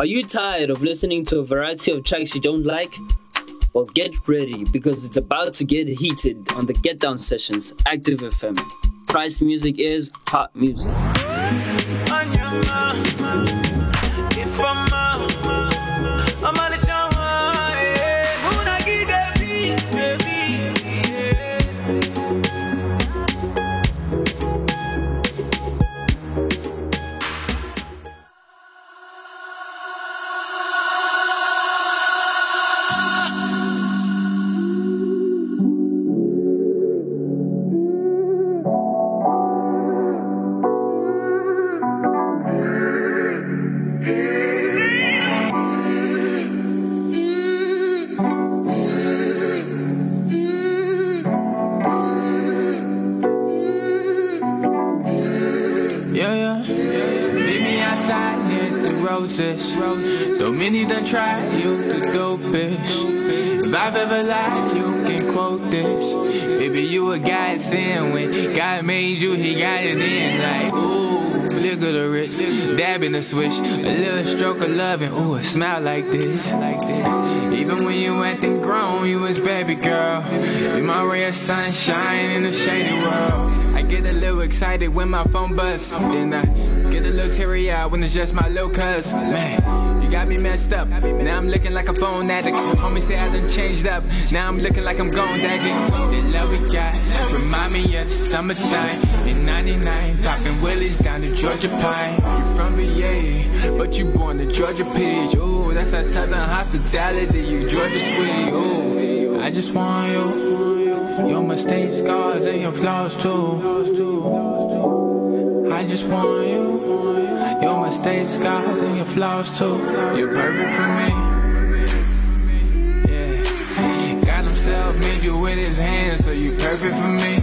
Are you tired of listening to a variety of tracks you don't like? Well, get ready because it's about to get heated on the Get Down Sessions, Active FM. Price music is hot music. Switch, a little stroke of love and ooh, a smile like this, like this. Even when you acting grown, you was baby girl. Be my ray of sunshine in a shady world. Get a little excited when my phone buzzes. Then I get a little teary out when it's just my little cuz. Man, you got me messed up. Now I'm looking like a phone addict. Homie say I done changed up. Now I'm looking like I'm gone dagging. The love we got remind me of the summertime in '99. Popping willies down to Georgia Pine. You from VA, but you born to Georgia Peach. Ooh, that's our southern hospitality. You Georgia sweet. Ooh, I just want you. Your mistakes, scars, and your flaws too. I just want you. Your mistakes, scars, and your flaws too. You're perfect for me. Yeah. God Himself made you with His hands, so you're perfect for me.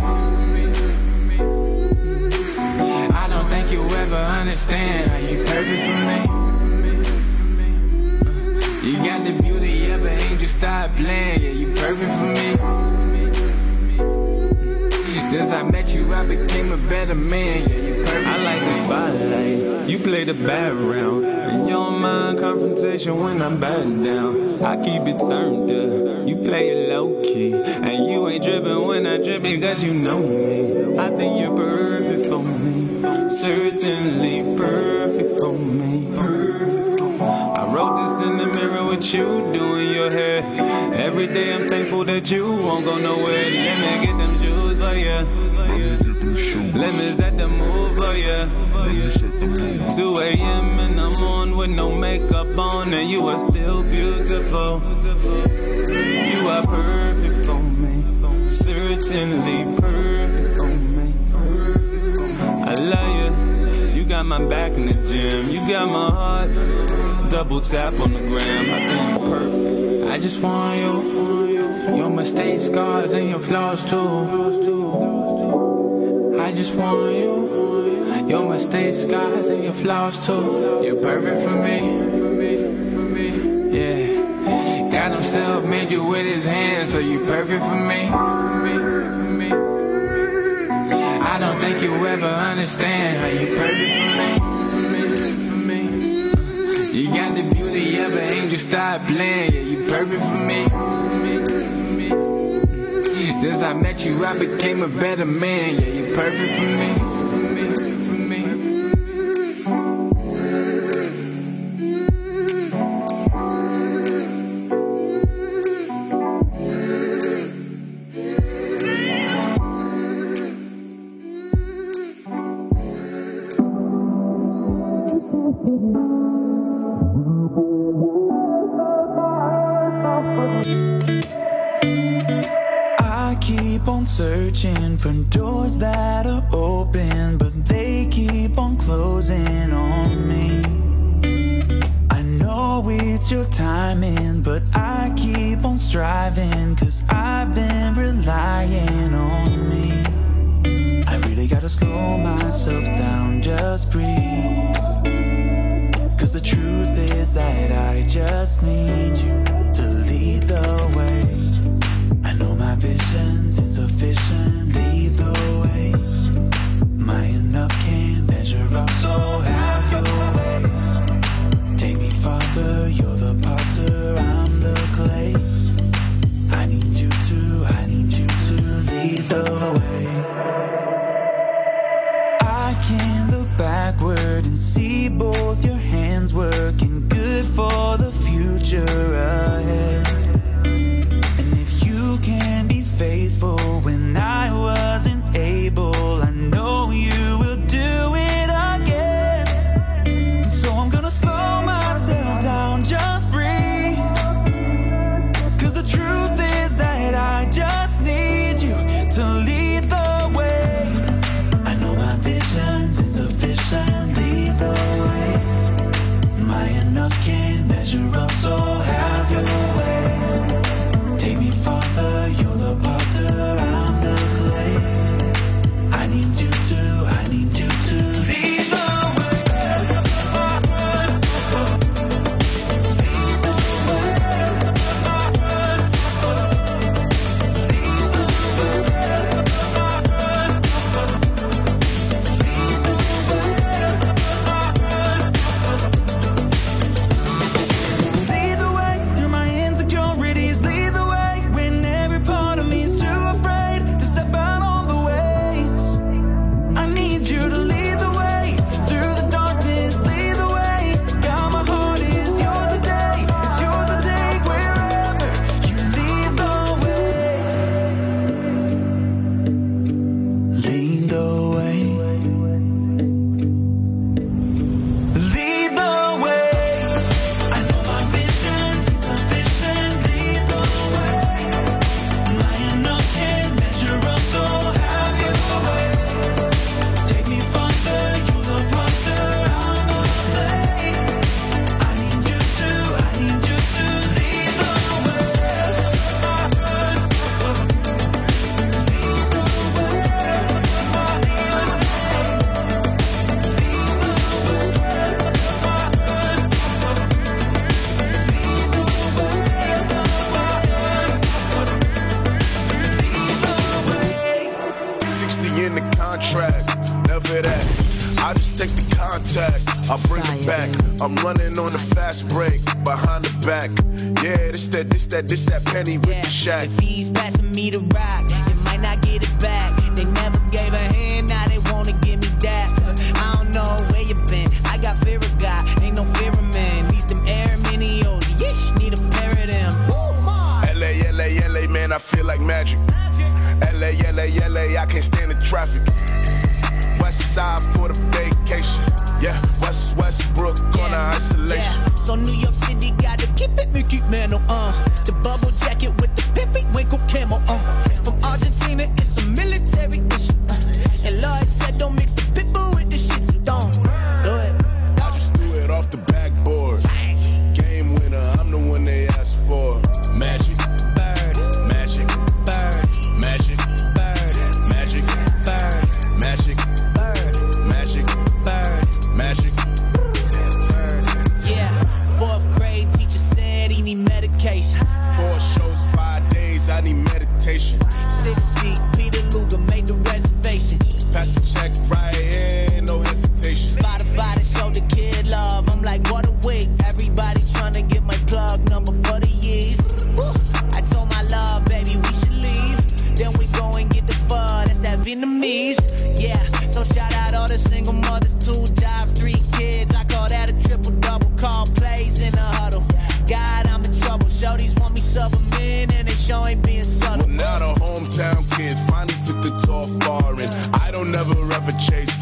I don't think you ever understand how you perfect for me. You got the beauty of an angel, stop playing. Yeah, you perfect for me. Since I met you, I became a better man. I like the spotlight. You play the background. And you don't mind confrontation when I'm batting down. I keep it turned up. You play it low key. And you ain't dripping when I drip because you know me. I think you're perfect for me. Certainly perfect for me. Perfect for me. I wrote this in the mirror with you doing your hair. Every day I'm thankful that you won't go nowhere. Set the move oh for you. 2 a.m. and I'm on with no makeup on, and you are still beautiful. You are perfect for me. Certainly perfect for me. I love you. You got my back in the gym. You got my heart. Double tap on the gram. I think it's perfect. I just want you. Your mistakes, scars, and your flaws too. Just want you. Your mistakes, scars, and your flaws too. You're perfect for me. Yeah. God Himself made you with His hands, so you're perfect for me. I don't think you ever understand how you're perfect for me. You got the beauty of an angel, stop playing. Yeah, you're perfect for me. Since I met you, I became a better man. Yeah, you're perfect for me. Searching for doors that are open, but they keep on closing on me. I know it's your timing, but I keep on striving, cause I've been relying on me. I really gotta slow myself down, just breathe. Cause the truth is that I just need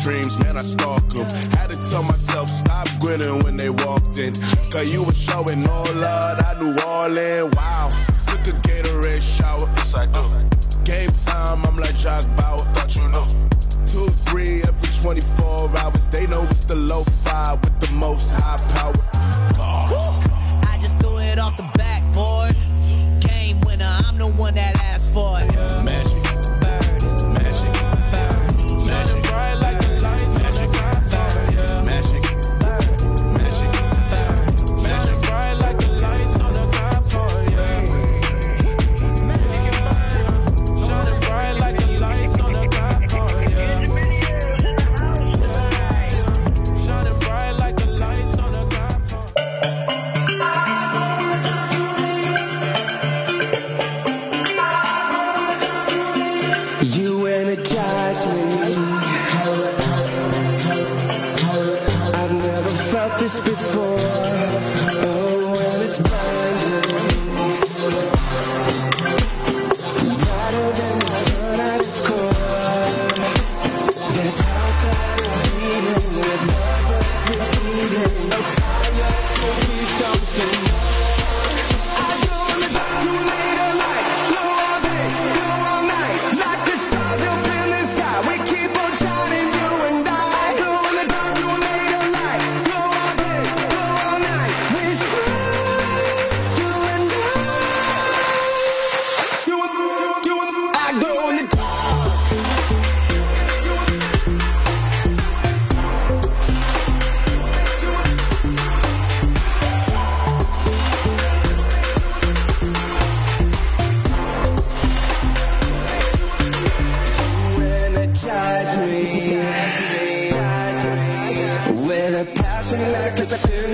dreams, man, I stalk them. Had to tell myself, stop grinning when they walked in. Cause you were showing all love, I knew all in. Wow, took a Gatorade shower. Yes, I do. Game time, I'm like Jack Bauer. Thought you know. Two, three, every 24 hours, they know it's the low five with the most high power. singing like it's a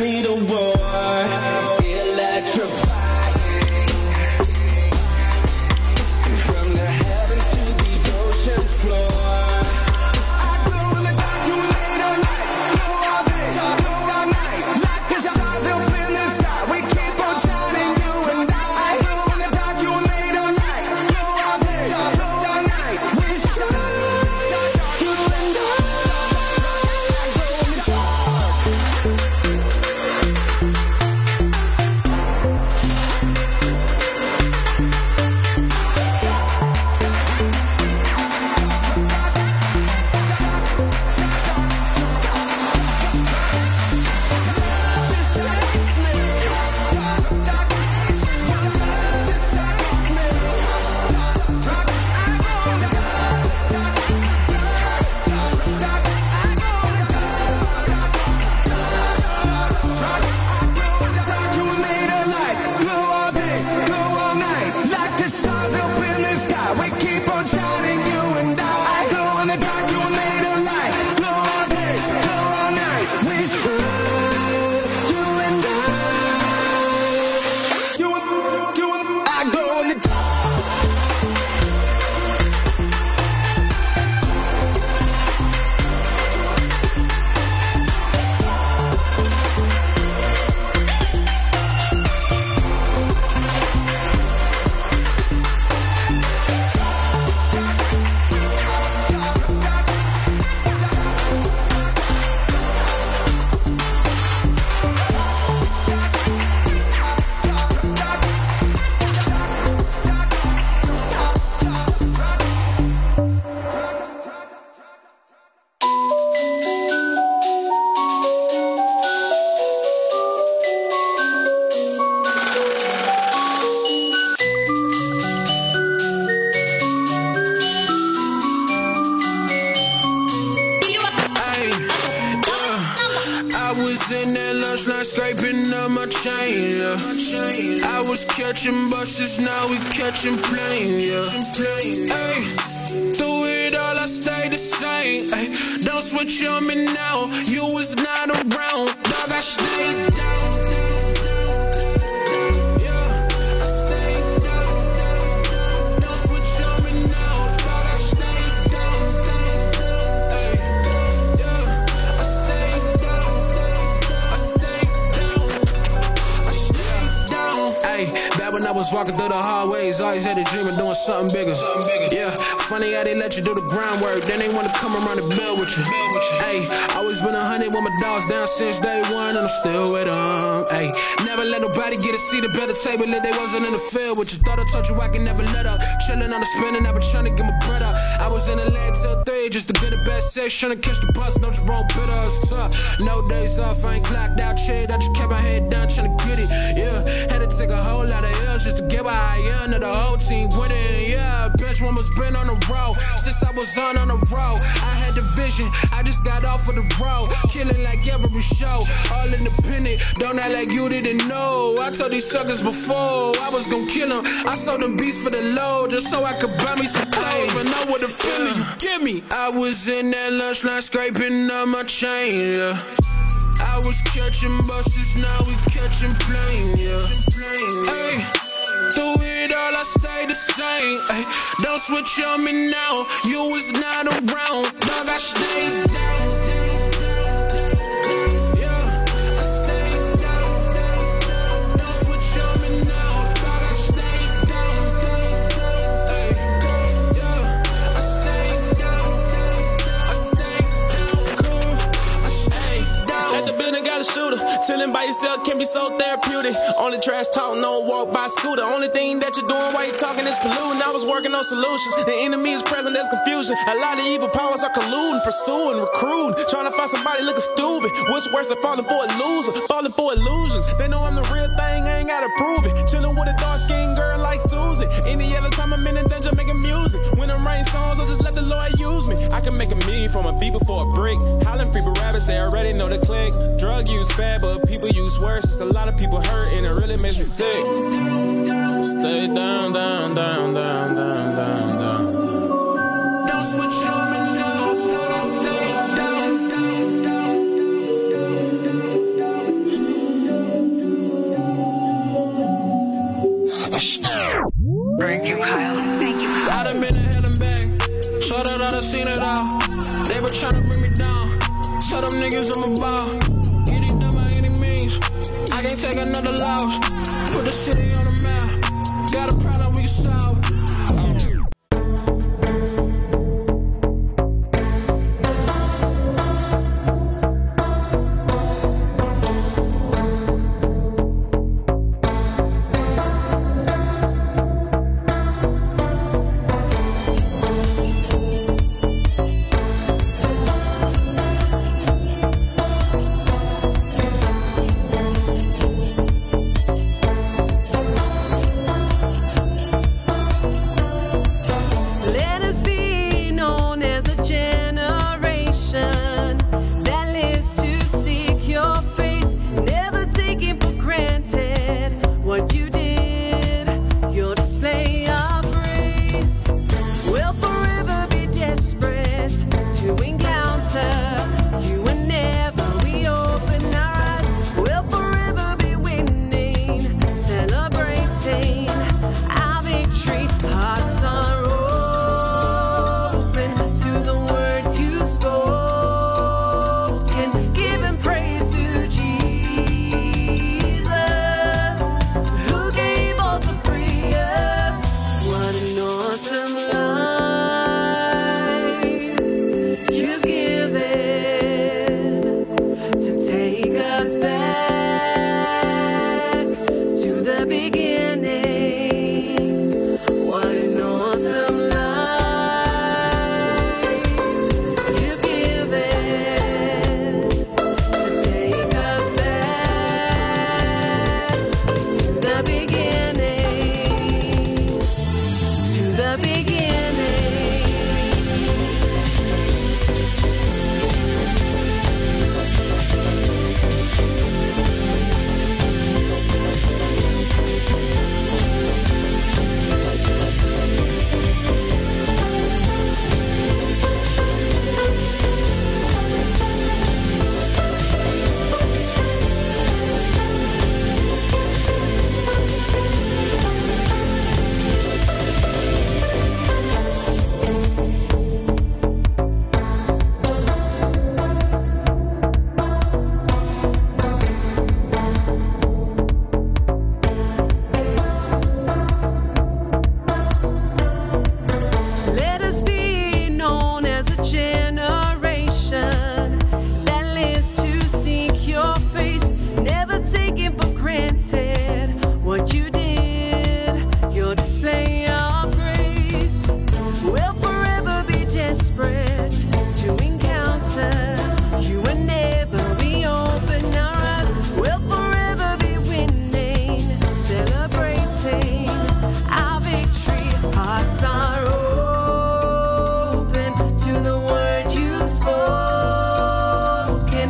in that scraping up my chain, yeah. I was catching buses, now we catching planes, yeah. Hey, through it all, I stay the same. Ay, don't switch on me now, you was not around. Dog, I stayed down. Down. Was walking through the hallways, always had a dream of doing something bigger. Yeah, funny how they let you do the groundwork, then they wanna come around and build with you. Hey, always been a hundred with my dogs down since day one, and I'm still with them. Hey, never let nobody get a seat at the table if they wasn't in the field with you. Thought I told you I could never let up. Chilling on the spinning, I've been trying to get my bread up. I was in the leg till three just to get a best six, trying to catch the bus, no wrong bitter. It's tough. No days off, I ain't clocked out shit. I just kept my head down, trying to get it. Yeah, had to take a whole lot of L's just to get am. Now the whole team winning. Yeah, bench was been on the road since I was on on the road. I had the vision, I just got off of the road, killing like every show. All independent, don't act like you didn't know. I told these suckers before I was gonna kill them. I sold them beats for the low just so I could buy me some clothes. But know what the feeling you give me. I was in that lunch line scraping up my chain. Yeah. I was catching buses, now we catching planes, yeah. Hey, through it all, I stay the same. Ay, don't switch on me now, you was not around. Dog, I stayed down. Yeah, I I I. I. I a shooter. Chilling by yourself can be so therapeutic. Only trash talk, no walk by scooter. Only thing that you're doing while you're talking is polluting. I was working on solutions. The enemy is present, there's confusion. A lot of evil powers are colluding, pursuing, recruiting. Trying to find somebody looking stupid. What's worse than falling for a loser? Falling for illusions. They know I'm the real thing, I ain't gotta prove it. Chilling with a dark skinned girl like Susie. Any other time I'm in a danger making music. When I'm writing songs, I'll just let the Lord use me. I can make a million from a beat before a brick. Howling people rabbits, they already know the click. Drug use bad, but people use worse. It's a lot of people hurt, and it really makes me sick. Stay down, down, down, down, down, down,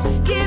quien